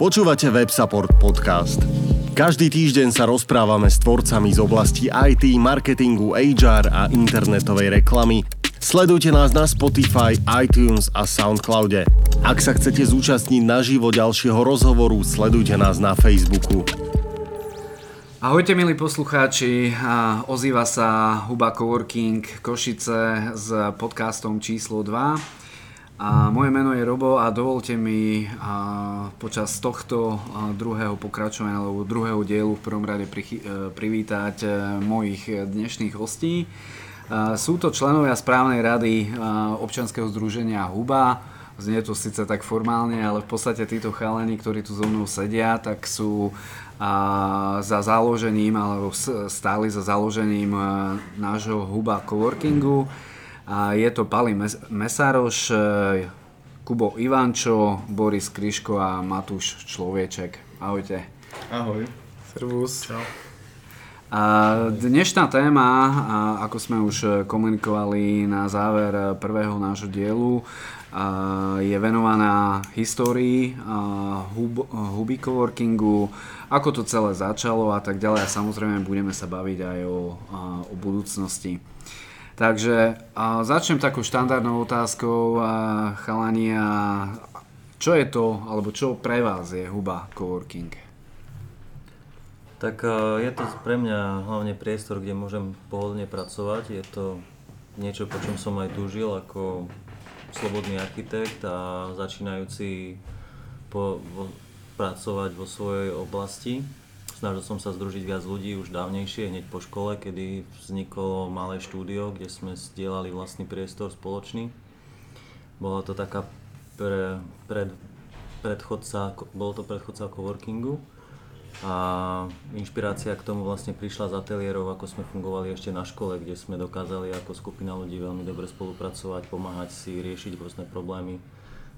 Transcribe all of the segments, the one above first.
Počúvate WebSupport podcast. Každý týždeň sa rozprávame s tvorcami z oblasti IT, marketingu, HR a internetovej reklamy. Sledujte nás na Spotify, iTunes a Soundcloude. Ak sa chcete zúčastniť naživo ďalšieho rozhovoru, sledujte nás na Facebooku. Ahojte milí poslucháči, ozýva sa Huba Coworking Košice s podcastom číslo 2. A moje meno je Robo a dovolte mi a, počas tohto druhého pokračovania alebo druhého dielu v prvom rade pri, e, privítať e, mojich dnešných hostí. A, sú to členovia správnej rady občanského združenia Huba. Znie to síce tak formálne, ale v podstate títo chalení, ktorí tu so mnou sedia, tak sú a, za založením alebo stáli za založením nášho Huba Coworkingu. A je to Pali Mes- Mesároš, e, Kubo Ivančo, Boris Kryško a Matúš Človeček. Ahojte. Ahoj. Servus. Čau. A dnešná téma, ako sme už komunikovali na záver prvého nášho dielu, je venovaná histórii hub, huby coworkingu, ako to celé začalo a tak ďalej. A samozrejme budeme sa baviť aj o, o budúcnosti. Takže a začnem takou štandardnou otázkou, a chalani, čo je to, alebo čo pre vás je huba coworking? Tak je to pre mňa hlavne priestor, kde môžem pohodlne pracovať. Je to niečo, po čom som aj túžil ako slobodný architekt a začínajúci po, vo, pracovať vo svojej oblasti. Snažil som sa združiť viac ľudí už dávnejšie, hneď po škole, kedy vzniklo malé štúdio, kde sme zdieľali vlastný priestor spoločný. Bola to taká pre, pred, predchodca, bolo to predchodca coworkingu a inšpirácia k tomu vlastne prišla z ateliérov, ako sme fungovali ešte na škole, kde sme dokázali ako skupina ľudí veľmi dobre spolupracovať, pomáhať si riešiť rôzne problémy.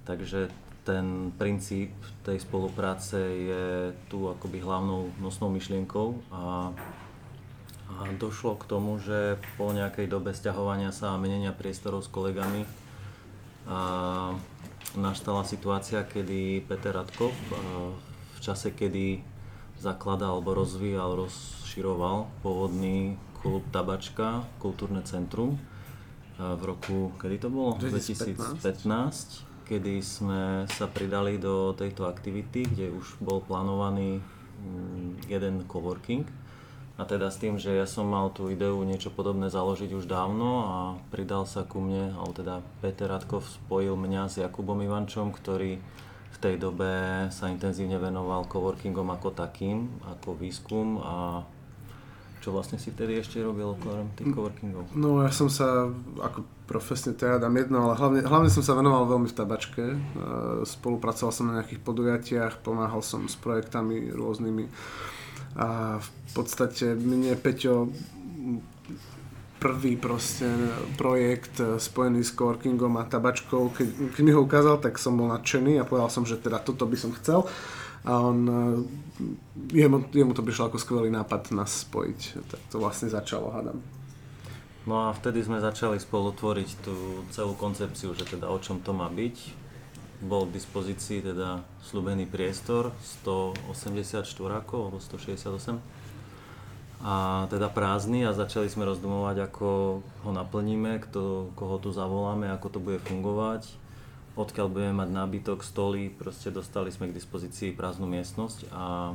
Takže ten princíp tej spolupráce je tu akoby hlavnou nosnou myšlienkou a, a došlo k tomu, že po nejakej dobe sťahovania sa a menenia priestorov s kolegami a nastala situácia, kedy Peter Radkov v čase, kedy zakladal alebo rozvíjal, rozširoval pôvodný klub Tabačka, kultúrne centrum v roku, kedy to bolo? 2015. 2015 kedy sme sa pridali do tejto aktivity, kde už bol plánovaný mm, jeden coworking. A teda s tým, že ja som mal tú ideu niečo podobné založiť už dávno a pridal sa ku mne, alebo teda Peter Radkov spojil mňa s Jakubom Ivančom, ktorý v tej dobe sa intenzívne venoval coworkingom ako takým, ako výskum a čo vlastne si vtedy ešte robil okrem tých coworkingov? No ja som sa, ako profesne teda dám jedno, ale hlavne, hlavne som sa venoval veľmi v tabačke. E, spolupracoval som na nejakých podujatiach, pomáhal som s projektami rôznymi. A v podstate mne Peťo prvý proste projekt spojený s coworkingom a tabačkou, keď, keď mi ho ukázal, tak som bol nadšený a povedal som, že teda toto by som chcel a on, eh, jemu, jemu to prišlo ako skvelý nápad nás spojiť. Tak to vlastne začalo, hádam. No a vtedy sme začali spolu tvoriť tú celú koncepciu, že teda o čom to má byť. Bol k dispozícii teda slúbený priestor 184 alebo 168 a teda prázdny a začali sme rozdumovať, ako ho naplníme, kto, koho tu zavoláme, ako to bude fungovať odkiaľ budeme mať nábytok, stoly, proste dostali sme k dispozícii prázdnu miestnosť a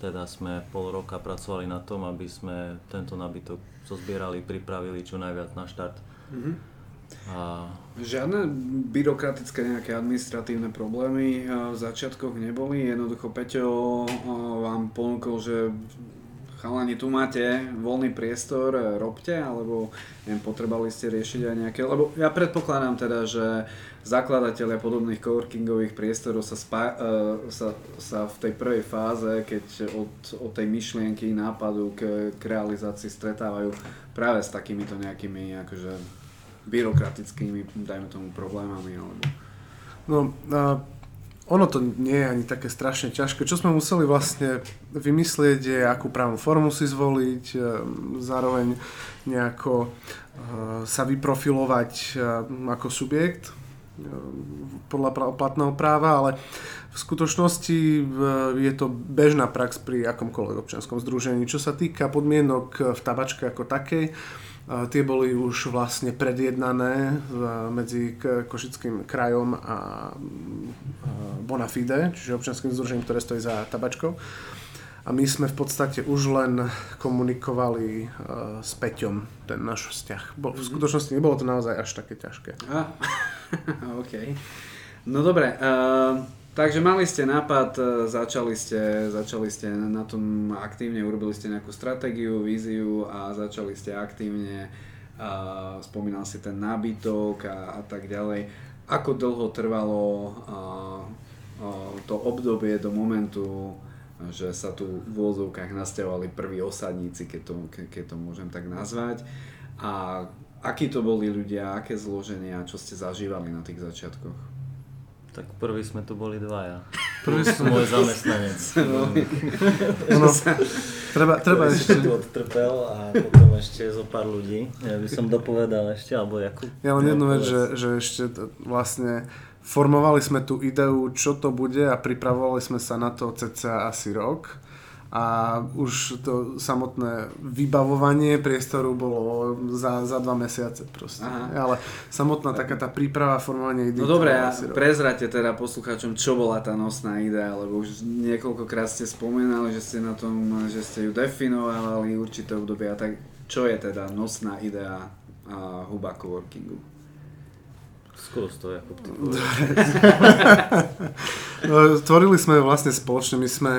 teda sme pol roka pracovali na tom, aby sme tento nábytok zozbierali, pripravili čo najviac na štart. Mm-hmm. A... Žiadne byrokratické nejaké administratívne problémy v začiatkoch neboli, jednoducho Peťo vám ponúkol, že chalani, tu máte voľný priestor, robte, alebo neviem, potrebovali ste riešiť aj nejaké, lebo ja predpokladám teda, že zakladatelia podobných coworkingových priestorov sa, spá, uh, sa, sa v tej prvej fáze, keď od, od tej myšlienky, nápadu k, k realizácii stretávajú práve s takýmito nejakými akože byrokratickými, dajme tomu, problémami. Alebo... No, uh, ono to nie je ani také strašne ťažké. Čo sme museli vlastne vymyslieť je, akú právnu formu si zvoliť, e, zároveň nejako sa vyprofilovať ako subjekt, podľa platného práva, ale v skutočnosti je to bežná prax pri akomkoľvek občianskom združení. Čo sa týka podmienok v tabačke ako takej, Tie boli už vlastne predjednané medzi Košickým krajom a Bonafide, čiže občianským združením, ktoré stojí za tabačkou. A my sme v podstate už len komunikovali uh, s Peťom ten náš vzťah. Bo, v mhm. skutočnosti nebolo to naozaj až také ťažké. Ah, OK. No dobre, uh, Takže mali ste nápad, e, začali ste, začali ste na tom aktívne, urobili ste nejakú stratégiu, víziu a začali ste aktívne, uh, spomínal si ten nábytok a, a tak ďalej. Ako dlho trvalo uh, uh, to obdobie do momentu, že sa tu v vôzovkách nasťahovali prví osadníci, keď to, ke, keď to môžem tak nazvať. A akí to boli ľudia, aké zloženia, čo ste zažívali na tých začiatkoch? Tak prvý sme tu boli dvaja. Prvý som môj zamestnanec. No. no. treba, treba ešte... tu odtrpel a potom ešte zo pár ľudí. Ja by som dopovedal ešte, alebo Jakub. Ja len jednu vec, že, že ešte vlastne formovali sme tú ideu, čo to bude a pripravovali sme sa na to cca asi rok a už to samotné vybavovanie priestoru bolo za, za dva mesiace proste. Aha. Ale samotná taká tá príprava, formovanie ide. No dobre, a prezrate teda poslucháčom, čo bola tá nosná idea, lebo už niekoľkokrát ste spomínali, že ste na tom, že ste ju definovali určité obdobie a tak čo je teda nosná idea a huba coworkingu? Skús to, Jakub, ty Tvorili sme vlastne spoločne, my sme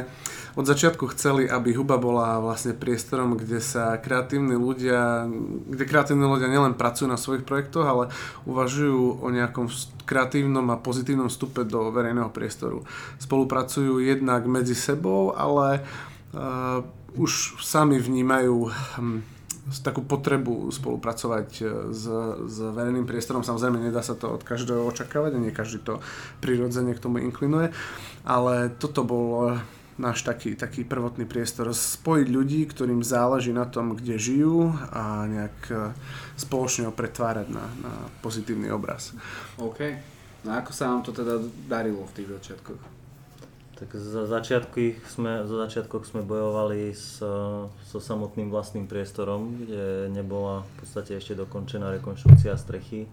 od začiatku chceli, aby Huba bola vlastne priestorom, kde sa kreatívni ľudia, kde kreatívni ľudia nielen pracujú na svojich projektoch, ale uvažujú o nejakom kreatívnom a pozitívnom vstupe do verejného priestoru. Spolupracujú jednak medzi sebou, ale uh, už sami vnímajú hm, takú potrebu spolupracovať e, s, s verejným priestorom. Samozrejme, nedá sa to od každého očakávať a nie každý to prirodzene k tomu inklinuje, ale toto bol náš taký, taký prvotný priestor. Spojiť ľudí, ktorým záleží na tom, kde žijú a nejak e, spoločne ho pretvárať na, na pozitívny obraz. OK. No ako sa vám to teda darilo v tých začiatkoch? Tak za začiatky sme, za začiatkoch sme bojovali s, so samotným vlastným priestorom, kde nebola v podstate ešte dokončená rekonštrukcia strechy.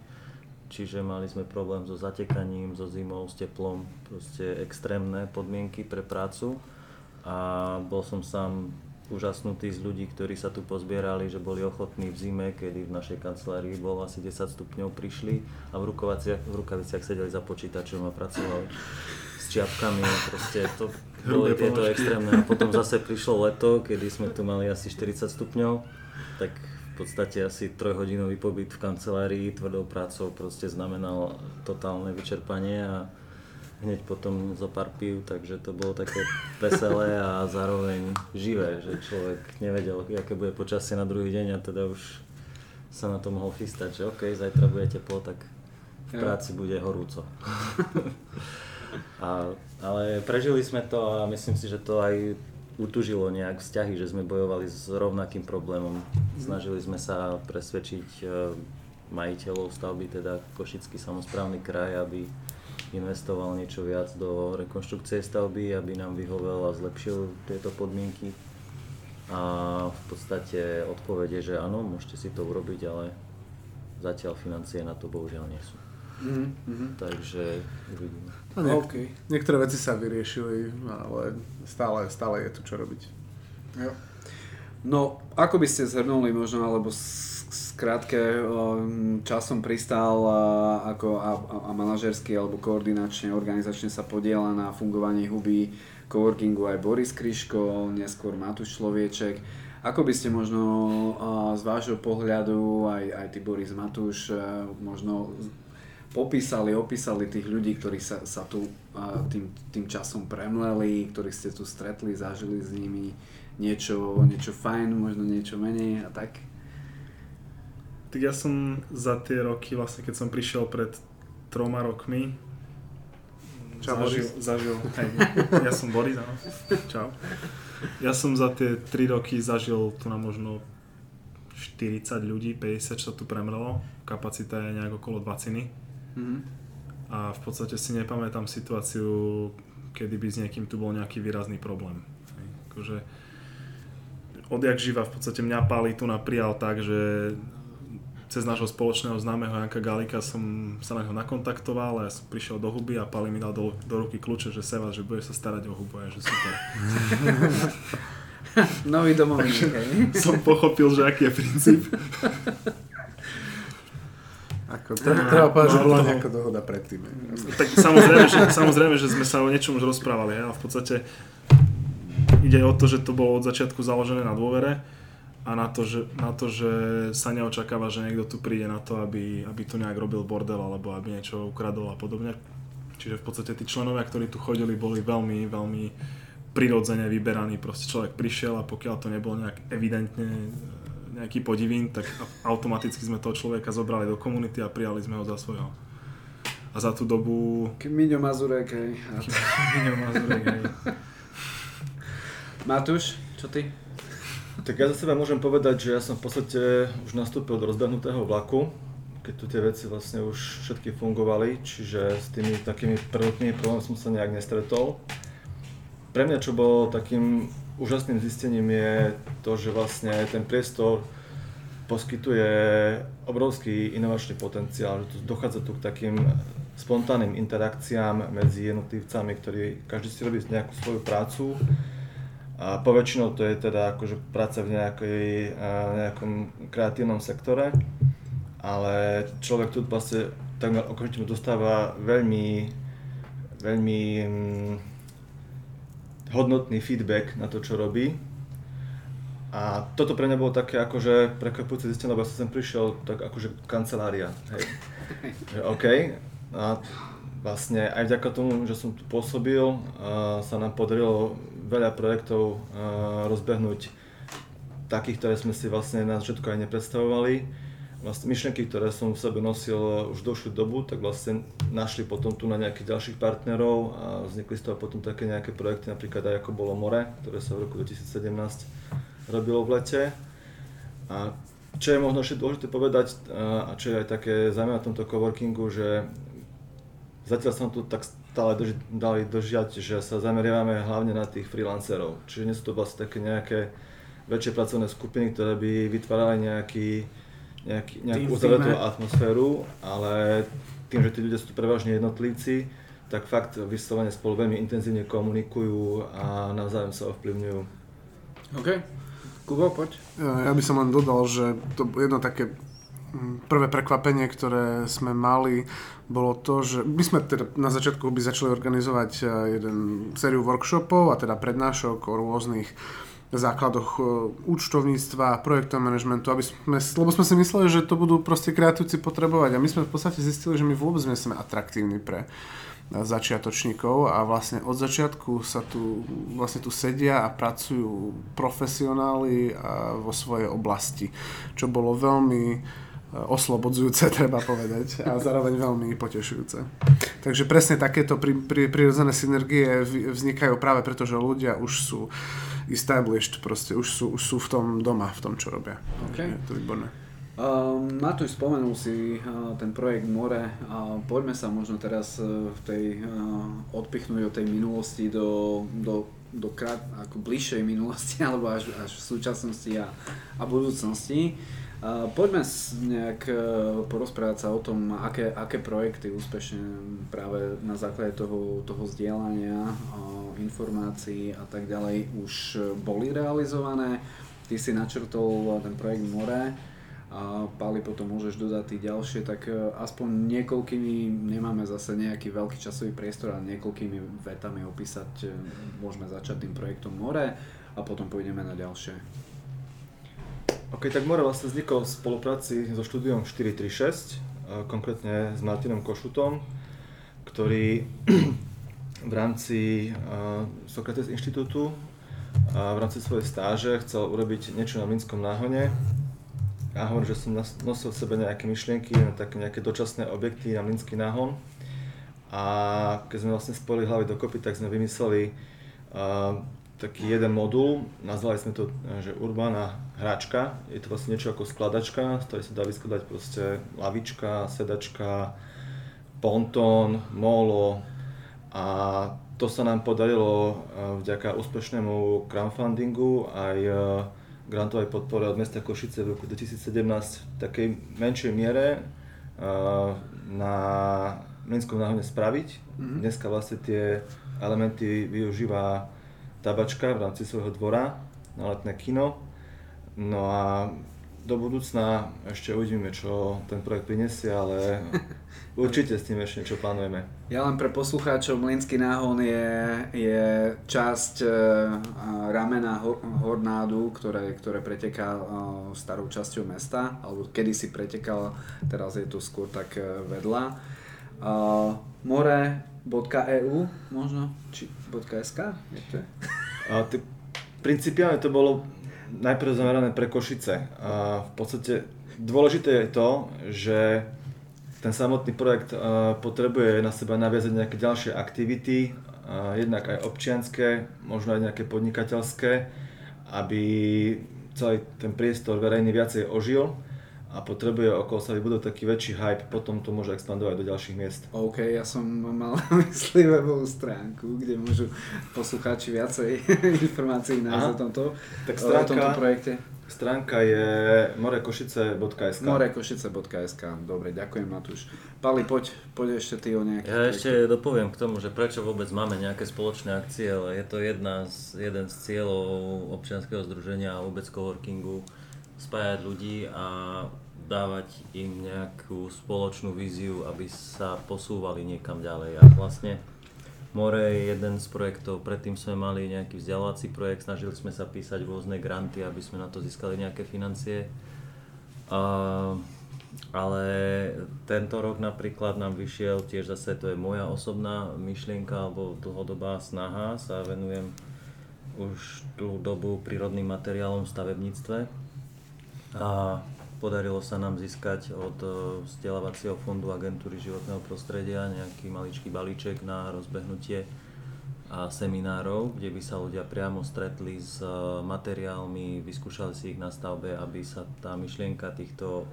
Čiže mali sme problém so zatekaním, so zimou, s teplom, proste extrémne podmienky pre prácu. A bol som sám úžasnutý z ľudí, ktorí sa tu pozbierali, že boli ochotní v zime, kedy v našej kancelárii bolo asi 10 stupňov, prišli a v v rukaviciach sedeli za počítačom a pracovali s čiapkami, proste to boli tieto extrémne. A potom zase prišlo leto, kedy sme tu mali asi 40 stupňov, tak podstate asi trojhodinový pobyt v kancelárii tvrdou prácou proste znamenal totálne vyčerpanie a hneď potom zo pár pív, takže to bolo také veselé a zároveň živé, že človek nevedel, aké bude počasie na druhý deň a teda už sa na to mohol chystať, že OK, zajtra bude teplo, tak v práci bude horúco. a, ale prežili sme to a myslím si, že to aj utužilo nejak vzťahy, že sme bojovali s rovnakým problémom. Snažili sme sa presvedčiť e, majiteľov stavby, teda Košický samozprávny kraj, aby investoval niečo viac do rekonštrukcie stavby, aby nám vyhovel a zlepšil tieto podmienky. A v podstate odpovede, že áno, môžete si to urobiť, ale zatiaľ financie na to bohužiaľ nie sú. Mm-hmm. Takže uvidíme. No, niek- okay. Niektoré veci sa vyriešili, ale stále, stále je tu čo robiť. Jo. No, ako by ste zhrnuli možno, alebo skrátke um, časom pristal ako a, a manažersky alebo koordinačne, organizačne sa podiela na fungovaní huby coworkingu aj Boris Kryško, neskôr Matúš Človieček. Ako by ste možno z vášho pohľadu, aj, aj ty Boris Matúš, možno popísali, opísali tých ľudí, ktorí sa, sa tu tým, tým časom premleli, ktorých ste tu stretli, zažili s nimi niečo, niečo fajn, možno niečo menej a tak? Tak ja som za tie roky, vlastne keď som prišiel pred troma rokmi, Čau, zažil, Boris. zažil hej, ja som Boris, áno. Čau. Ja som za tie 3 roky zažil tu na možno 40 ľudí, 50 čo sa tu premrelo, kapacita je nejak okolo 20. Mm-hmm. a v podstate si nepamätám situáciu, kedy by s niekým tu bol nejaký výrazný problém. Hej. Akože odjak živa v podstate mňa Pali tu naprijal tak, že cez nášho spoločného známeho Janka Galika som sa na neho nakontaktoval a ja som prišiel do huby a Pali mi dal do, do ruky kľúče, že Seva, že budeš sa starať o hubu a že super. Nový domovník, som pochopil, že aký je princíp. Ako, treba, treba povedať, že bola nejaká dohoda predtým. Tak samozrejme že, samozrejme, že sme sa o niečom už rozprávali, ale v podstate ide o to, že to bolo od začiatku založené na dôvere a na to, že, na to, že sa neočakáva, že niekto tu príde na to, aby, aby tu nejak robil bordel alebo aby niečo ukradol a podobne. Čiže v podstate tí členovia, ktorí tu chodili, boli veľmi, veľmi prirodzene vyberaní. Proste človek prišiel a pokiaľ to nebolo nejak evidentne nejaký podivín, tak automaticky sme toho človeka zobrali do komunity a prijali sme ho za svojho. A za tú dobu... Miňo Mazurek, hej. Miňo Mazurek, hej. Matúš, čo ty? Tak ja za seba môžem povedať, že ja som v podstate už nastúpil do rozbehnutého vlaku, keď tu tie veci vlastne už všetky fungovali, čiže s tými takými prvotnými problémami som sa nejak nestretol. Pre mňa čo bolo takým úžasným zistením je to, že vlastne ten priestor poskytuje obrovský inovačný potenciál, že dochádza tu k takým spontánnym interakciám medzi jednotlivcami, ktorí každý si robí nejakú svoju prácu. A poväčšinou to je teda akože práca v nejakej, nejakom kreatívnom sektore, ale človek tu vlastne takmer okamžite dostáva veľmi, veľmi hm, hodnotný feedback na to, čo robí. A toto pre mňa bolo také akože prekvapujúce zistenie, lebo ja som sem prišiel tak akože kancelária, hej. OK, a vlastne aj vďaka tomu, že som tu pôsobil, sa nám podarilo veľa projektov uh, rozbehnúť takých, ktoré sme si vlastne na začiatku aj nepredstavovali. Vlastne myšlenky, ktoré som v sebe nosil už dlhšiu dobu, tak vlastne našli potom tu na nejakých ďalších partnerov a vznikli z toho potom také nejaké projekty, napríklad aj ako bolo More, ktoré sa v roku 2017 robilo v lete. A čo je možno ešte dôležité povedať a čo je aj také zaujímavé v tomto coworkingu, že zatiaľ som tu tak stále drži, dali dožiať, že sa zameriavame hlavne na tých freelancerov. Čiže nie sú to vlastne také nejaké väčšie pracovné skupiny, ktoré by vytvárali nejaký, nejaký, nejakú uzavretú atmosféru, ale tým, že tí ľudia sú tu prevažne jednotlivci, tak fakt vyslovene spolu veľmi intenzívne komunikujú a navzájom sa ovplyvňujú. OK. Kubo, poď. Ja, ja by som len dodal, že to jedno také prvé prekvapenie, ktoré sme mali, bolo to, že my sme teda na začiatku by začali organizovať e, jeden sériu workshopov a teda prednášok o rôznych základoch e, účtovníctva, projektového manažmentu, aby sme, lebo sme si mysleli, že to budú proste kreatívci potrebovať a my sme v podstate zistili, že my vôbec nie sme atraktívni pre začiatočníkov a vlastne od začiatku sa tu, vlastne tu sedia a pracujú profesionáli vo svojej oblasti, čo bolo veľmi oslobodzujúce, treba povedať, a zároveň veľmi potešujúce. Takže presne takéto pri, pri, prirodzené synergie vznikajú práve preto, že ľudia už sú established, proste už sú, už sú v tom doma, v tom, čo robia. Okay. Je to výborné. Uh, Matúš, spomenul si uh, ten projekt More. Uh, poďme sa možno teraz uh, v tej, uh, odpichnúť od tej minulosti do, do, do krát, ako bližšej minulosti alebo až, až v súčasnosti a, a budúcnosti. Poďme nejak e, porozprávať sa o tom, aké, aké projekty úspešne práve na základe toho, toho zdieľania informácií a tak ďalej už boli realizované. Ty si načrtol ten projekt More a Pali potom môžeš dodať tí ďalšie, tak e, aspoň niekoľkými, nemáme zase nejaký veľký časový priestor, ale niekoľkými vetami opísať, e, môžeme začať tým projektom More a potom pôjdeme na ďalšie. Ok, tak More vlastne vznikol v spolupráci so štúdiom 436, konkrétne s Martinom Košutom, ktorý v rámci Sokrates inštitútu a v rámci svojej stáže chcel urobiť niečo na Minskom náhone. Ja hovorím, že som nosil v sebe nejaké myšlienky na také nejaké dočasné objekty na Mlinský náhon. A keď sme vlastne spojili hlavy dokopy, tak sme vymysleli taký jeden modul, nazvali sme to, e, že Urbana hračka. Je to vlastne niečo ako skladačka, z ktorej sa dá vyskladať proste lavička, sedačka, Ponton, Molo a to sa nám podarilo vďaka úspešnému crowdfundingu aj grantovej podpore od mesta Košice v roku 2017 v takej menšej miere na Mlinskom náhodne spraviť. Mm-hmm. Dneska vlastne tie elementy využíva tabačka v rámci svojho dvora na letné kino. No a do budúcna ešte uvidíme, čo ten projekt prinesie, ale určite s tým ešte niečo plánujeme. Ja len pre poslucháčov, Mlinský náhon je, je časť uh, ramena Hornádu, ktoré, ktoré preteká uh, starou časťou mesta, alebo kedysi pretekal, teraz je to skôr tak uh, vedľa. Uh, more.eu možno, či .sk? Je to? Ty, principiálne to bolo najprv zamerané pre Košice. A v podstate dôležité je to, že ten samotný projekt potrebuje na seba naviazať nejaké ďalšie aktivity, jednak aj občianské, možno aj nejaké podnikateľské, aby celý ten priestor verejný viacej ožil a potrebuje okolo sa vybudovať taký väčší hype, potom to môže expandovať do ďalších miest. OK, ja som mal myslí webovú stránku, kde môžu poslucháči viacej informácií nájsť o tomto, tak stránka, o tomto projekte. Stránka je morekošice.sk morekošice.sk, dobre, ďakujem Matúš. Pali, poď, poď ešte ty o nejaké... Ja ešte dopoviem k tomu, že prečo vôbec máme nejaké spoločné akcie, ale je to jedna z, jeden z cieľov občianskeho združenia a vôbec coworkingu, spájať ľudí a dávať im nejakú spoločnú víziu, aby sa posúvali niekam ďalej. A vlastne More je jeden z projektov, predtým sme mali nejaký vzdelávací projekt, snažili sme sa písať rôzne granty, aby sme na to získali nejaké financie. A, ale tento rok napríklad nám vyšiel, tiež zase to je moja osobná myšlienka alebo dlhodobá snaha, sa venujem už dlhú dobu prírodným materiálom v stavebníctve a podarilo sa nám získať od e, vzdelávacieho fondu agentúry životného prostredia nejaký maličký balíček na rozbehnutie a seminárov, kde by sa ľudia priamo stretli s e, materiálmi, vyskúšali si ich na stavbe, aby sa tá myšlienka týchto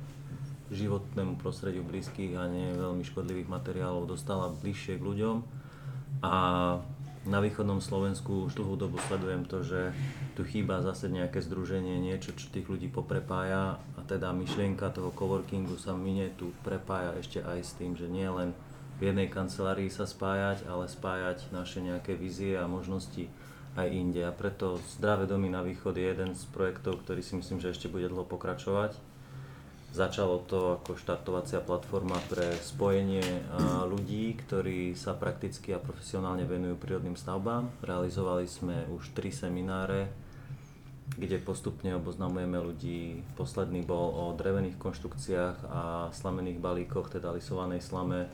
životnému prostrediu blízkych a nie veľmi škodlivých materiálov dostala bližšie k ľuďom. A na východnom Slovensku už dlhú dobu sledujem to, že tu chýba zase nejaké združenie, niečo, čo tých ľudí poprepája a teda myšlienka toho coworkingu sa mine tu prepája ešte aj s tým, že nie len v jednej kancelárii sa spájať, ale spájať naše nejaké vízie a možnosti aj inde. A preto Zdravé domy na východ je jeden z projektov, ktorý si myslím, že ešte bude dlho pokračovať Začalo to ako štartovacia platforma pre spojenie ľudí, ktorí sa prakticky a profesionálne venujú prírodným stavbám. Realizovali sme už tri semináre, kde postupne oboznamujeme ľudí. Posledný bol o drevených konštrukciách a slamených balíkoch, teda lisovanej slame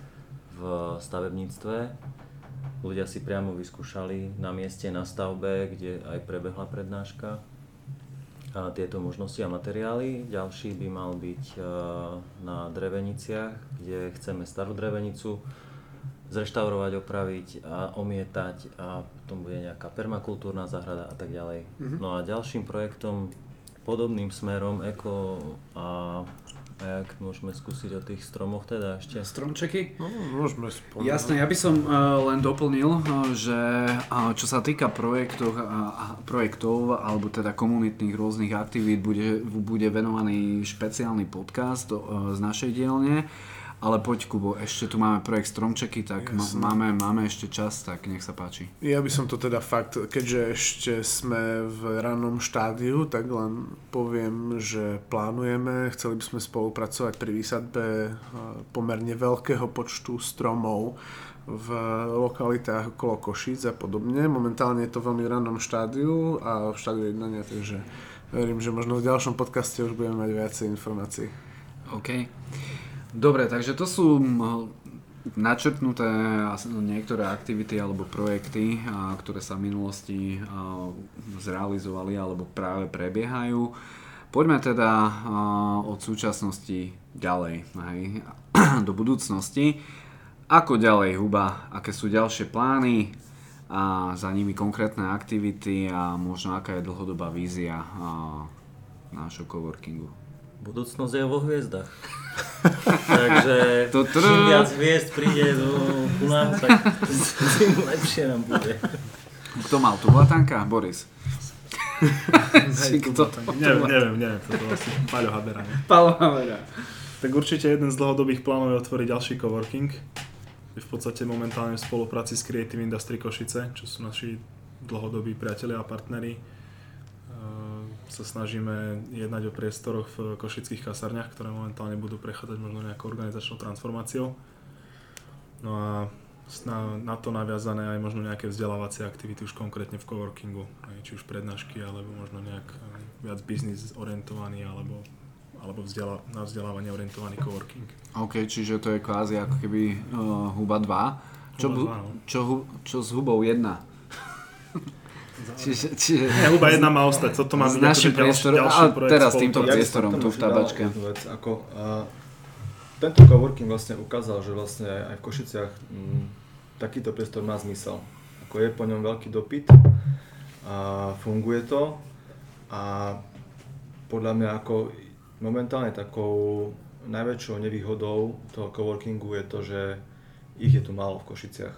v stavebníctve. Ľudia si priamo vyskúšali na mieste na stavbe, kde aj prebehla prednáška tieto možnosti a materiály. Ďalší by mal byť e, na dreveniciach, kde chceme starú drevenicu zreštaurovať, opraviť a omietať a potom bude nejaká permakultúrna záhrada a tak ďalej. Mm-hmm. No a ďalším projektom podobným smerom eko a a jak môžeme skúsiť o tých stromoch teda ešte? Stromčeky? No, môžeme spomenúť. Jasné, ja by som uh, len doplnil, uh, že uh, čo sa týka projektov, uh, projektov alebo teda komunitných rôznych aktivít, bude, bude venovaný špeciálny podcast uh, z našej dielne. Ale poď Kubo, ešte tu máme projekt Stromčeky, tak ma- máme, máme ešte čas, tak nech sa páči. Ja by som to teda fakt, keďže ešte sme v rannom štádiu, tak len poviem, že plánujeme, chceli by sme spolupracovať pri výsadbe e, pomerne veľkého počtu stromov v lokalitách okolo Košíc a podobne. Momentálne je to veľmi rannom štádiu a v štádiu jednania, takže verím, že možno v ďalšom podcaste už budeme mať viacej informácií. OK. Dobre, takže to sú načrtnuté niektoré aktivity alebo projekty, ktoré sa v minulosti zrealizovali alebo práve prebiehajú. Poďme teda od súčasnosti ďalej, hej, do budúcnosti. Ako ďalej, Huba? Aké sú ďalšie plány a za nimi konkrétne aktivity a možno aká je dlhodobá vízia nášho coworkingu? Budúcnosť je vo hviezdach. Takže To čím viac hviezd príde do ku nám, tak tým lepšie nám bude. Kto mal tu blatanka? Boris. Si kto? Neviem, neviem, neviem, toto asi Paľo Habera. nie? Palo Havera. Tak určite jeden z dlhodobých plánov je otvoriť ďalší coworking. Je v podstate momentálne v spolupráci s Creative Industry Košice, čo sú naši dlhodobí priatelia a partneri. Sa snažíme jednať o priestoroch v košických kasárniach, ktoré momentálne budú prechádzať možno nejakou organizačnou transformáciou. No a na, na to naviazané aj možno nejaké vzdelávacie aktivity už konkrétne v coworkingu, či už prednášky, alebo možno nejak eh, viac biznis orientovaný, alebo, alebo vzdelá, na vzdelávanie orientovaný coworking. OK, čiže to je kvázi ako keby uh, Huba 2. Čo, Huba 2, no. čo, čo s Hubou 1? Čiže, čiže Ne, Huba jedna má ostať, toto má byť našim ďalší, priestorom- ďalší ale projekt teraz spolu- týmto to- Ja priestorom Ja tu v tabačke. Vec, ako, a, tento coworking vlastne ukázal, že vlastne aj, aj v Košiciach m, takýto priestor má zmysel. Ako je po ňom veľký dopyt a funguje to a podľa mňa ako momentálne takou najväčšou nevýhodou toho coworkingu je to, že ich je tu málo v Košiciach.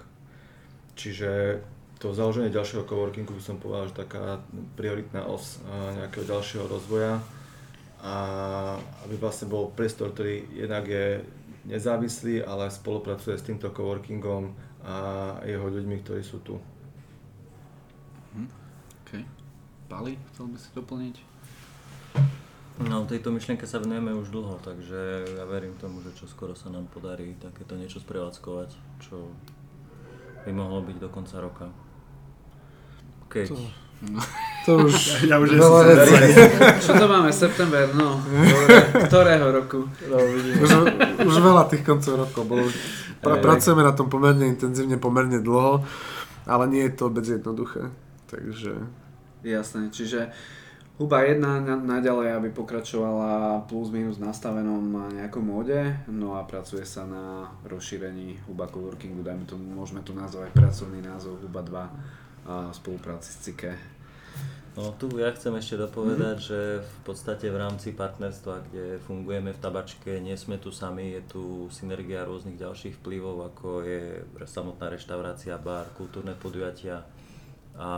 Čiže to založenie ďalšieho coworkingu by som povedal, že taká prioritná os a, nejakého ďalšieho rozvoja a aby vlastne bol priestor, ktorý jednak je nezávislý, ale spolupracuje s týmto coworkingom a jeho ľuďmi, ktorí sú tu. OK. Pali, chcel by si doplniť? No, tejto myšlienke sa venujeme už dlho, takže ja verím tomu, že čo skoro sa nám podarí takéto niečo sprevádzkovať, čo by mohlo byť do konca roka. Keď To už Ja už veľa vecí. Čo to máme? September, no. Ktorého roku? už, už veľa tých koncov rokov bolo. Pra, pracujeme na tom pomerne intenzívne, pomerne dlho, ale nie je to vôbec jednoduché. Takže Jasné, čiže Huba 1 na, naďalej, aby pokračovala plus minus nastavenom nejakom móde, no a pracuje sa na rozšírení Huba Coworkingu, dajme tomu, môžeme to nazvať pracovný názov Huba 2 a spolupráci s CIKE. No tu ja chcem ešte dopovedať, že v podstate v rámci partnerstva, kde fungujeme v tabačke, nie sme tu sami, je tu synergia rôznych ďalších vplyvov, ako je samotná reštaurácia, bar, kultúrne podujatia a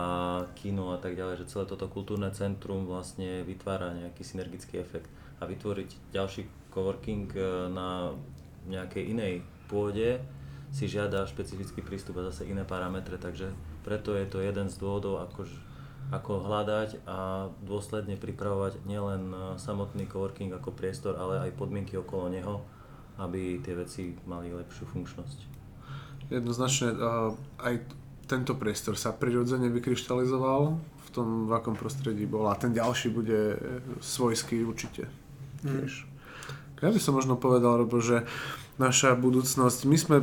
kino a tak ďalej, že celé toto kultúrne centrum vlastne vytvára nejaký synergický efekt a vytvoriť ďalší coworking e, na nejakej inej pôde si žiada špecifický prístup a zase iné parametre, takže preto je to jeden z dôvodov, ako, ako hľadať a dôsledne pripravovať nielen e, samotný coworking ako priestor, ale aj podmienky okolo neho, aby tie veci mali lepšiu funkčnosť. jednoznačne uh, aj tento priestor sa prirodzene vykryštalizoval v tom, v akom prostredí bol a ten ďalší bude svojský určite. Tiež. Ja by som možno povedal, Robo, že naša budúcnosť, my sme,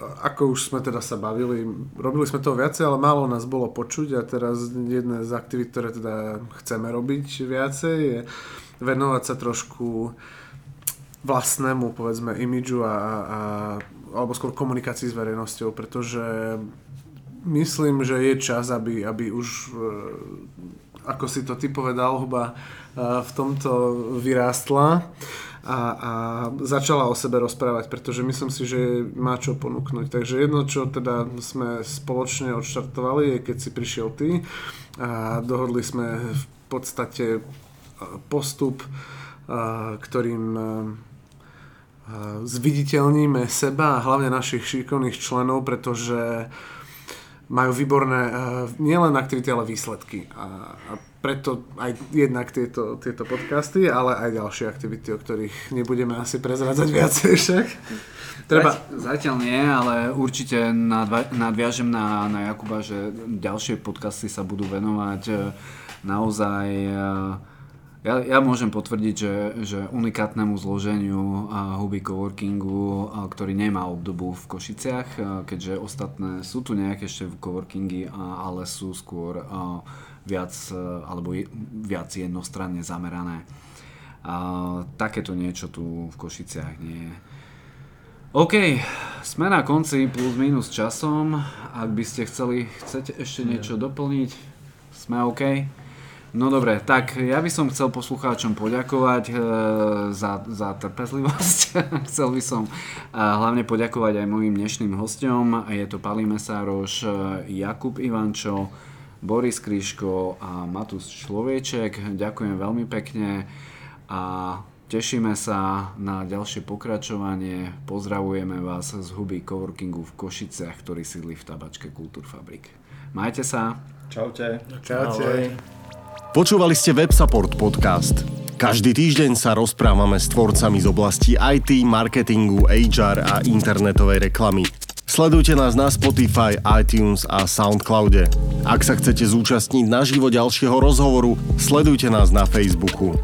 ako už sme teda sa bavili, robili sme toho viacej, ale málo nás bolo počuť a teraz jedna z aktivít, ktoré teda chceme robiť viacej, je venovať sa trošku vlastnému, povedzme, imidžu a, a, alebo skôr komunikácii s verejnosťou, pretože myslím, že je čas, aby, aby už, e, ako si to ty povedal, Huba, e, v tomto vyrástla a, a začala o sebe rozprávať, pretože myslím si, že má čo ponúknuť. Takže jedno, čo teda sme spoločne odštartovali, je keď si prišiel ty a dohodli sme v podstate e, postup, e, ktorým e, zviditeľníme seba a hlavne našich šikovných členov, pretože majú výborné uh, nielen aktivity, ale výsledky. A, a preto aj jednak tieto, tieto podcasty, ale aj ďalšie aktivity, o ktorých nebudeme asi prezrádzať viacej však. Treba, Zatiaľ nie, ale určite nadviažem na, na Jakuba, že ďalšie podcasty sa budú venovať e, naozaj... e, Ja, ja môžem potvrdiť, že, že unikátnemu zloženiu huby coworkingu, ktorý nemá obdobu v Košiciach, keďže ostatné sú tu nejaké ešte v coworkingy, ale sú skôr viac, alebo viac jednostranne zamerané. A, takéto niečo tu v Košiciach nie je. OK, sme na konci plus minus časom. Ak by ste chceli, chcete ešte niečo doplniť, sme OK. No dobre, tak ja by som chcel poslucháčom poďakovať e, za, za trpezlivosť. chcel by som e, hlavne poďakovať aj mojim dnešným hostom. Je to Pali Mesároš, e, Jakub Ivančo, Boris Kryško a Matus Človeček. Ďakujem veľmi pekne a tešíme sa na ďalšie pokračovanie. Pozdravujeme vás z huby Coworkingu v Košiciach, ktorý sídli v tabačke Kultúrfabrik. Majte sa. Čaute. Čaute. Ahoj. Počúvali ste WebSupport podcast. Každý týždeň sa rozprávame s tvorcami z oblasti IT, marketingu, HR a internetovej reklamy. Sledujte nás na Spotify, iTunes a Soundcloude. Ak sa chcete zúčastniť na živo ďalšieho rozhovoru, sledujte nás na Facebooku.